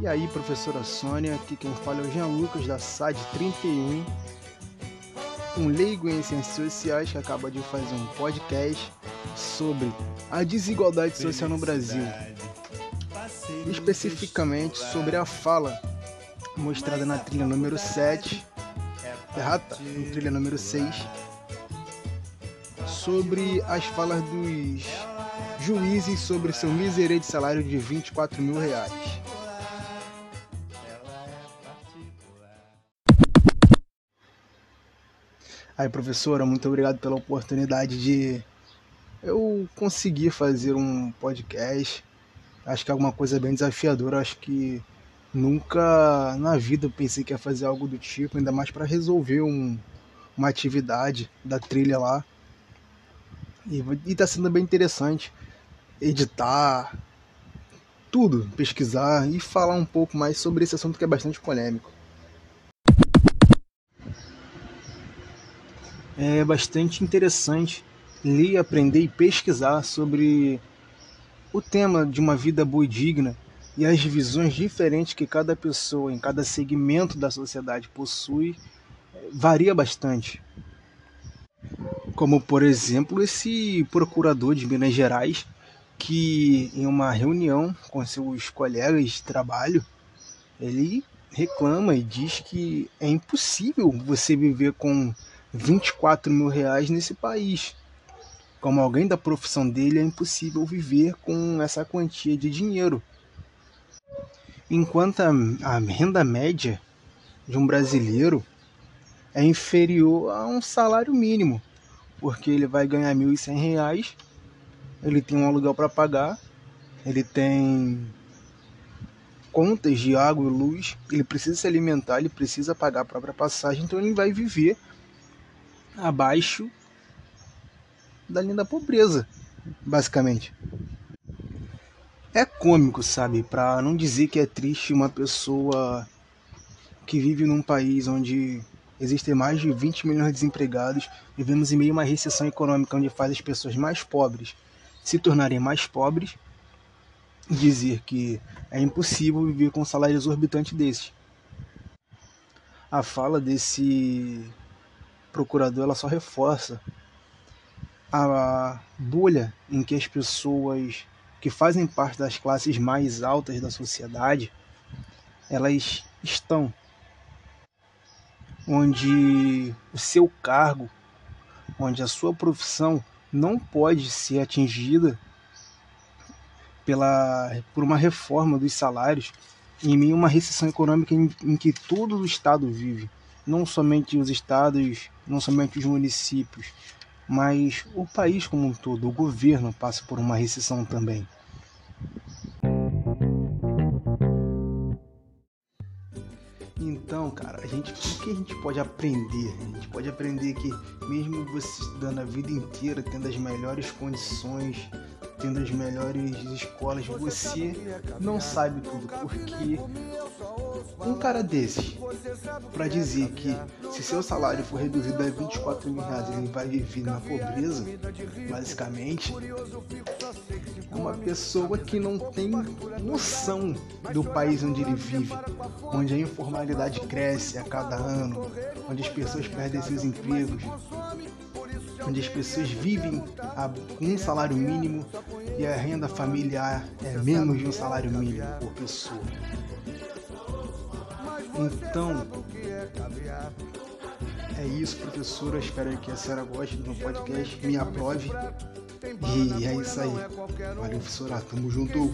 E aí, professora Sônia, aqui quem fala é o Jean Lucas da SAD 31, um leigo em ciências sociais que acaba de fazer um podcast sobre a desigualdade social no Brasil. Especificamente sobre a fala mostrada na trilha número 7, errata, na trilha número 6, sobre as falas dos juízes sobre seu miserente salário de 24 mil reais. Aí, professora, muito obrigado pela oportunidade de eu conseguir fazer um podcast. Acho que é alguma coisa bem desafiadora. Acho que nunca na vida eu pensei que ia fazer algo do tipo, ainda mais para resolver um, uma atividade da trilha lá. E, e tá sendo bem interessante editar, tudo, pesquisar e falar um pouco mais sobre esse assunto que é bastante polêmico. É bastante interessante ler, aprender e pesquisar sobre o tema de uma vida boa e digna e as visões diferentes que cada pessoa em cada segmento da sociedade possui varia bastante. Como, por exemplo, esse procurador de Minas Gerais que em uma reunião com seus colegas de trabalho, ele reclama e diz que é impossível você viver com 24 mil reais nesse país. Como alguém da profissão dele, é impossível viver com essa quantia de dinheiro. Enquanto a, a renda média de um brasileiro é inferior a um salário mínimo, porque ele vai ganhar R$ 1.100 ele tem um aluguel para pagar, ele tem contas de água e luz, ele precisa se alimentar, ele precisa pagar a própria passagem, então ele vai viver abaixo da linha da pobreza, basicamente. É cômico, sabe? Para não dizer que é triste uma pessoa que vive num país onde existem mais de 20 milhões de desempregados, vivemos em meio a uma recessão econômica onde faz as pessoas mais pobres se tornarem mais pobres, dizer que é impossível viver com um salário exorbitante desse. A fala desse procurador ela só reforça a bolha em que as pessoas que fazem parte das classes mais altas da sociedade elas estão onde o seu cargo, onde a sua profissão não pode ser atingida pela, por uma reforma dos salários em meio a uma recessão econômica em, em que todo o Estado vive. Não somente os estados, não somente os municípios, mas o país como um todo, o governo passa por uma recessão também. Gente, o que a gente pode aprender? A gente pode aprender que mesmo você estudando a vida inteira, tendo as melhores condições, tendo as melhores escolas, você não sabe tudo, porque um cara desse, para dizer que se seu salário for reduzido a 24 mil reais, ele vai viver na pobreza, basicamente, é uma pessoa que não tem noção do país onde ele vive, onde a informalidade cresce a cada ano, onde as pessoas perdem seus empregos, onde as pessoas vivem com um salário mínimo e a renda familiar é menos de um salário mínimo por pessoa. Então, é isso, professora. Espero que a senhora goste do meu podcast, me aprove. E é isso aí. Valeu, professora. Tamo junto.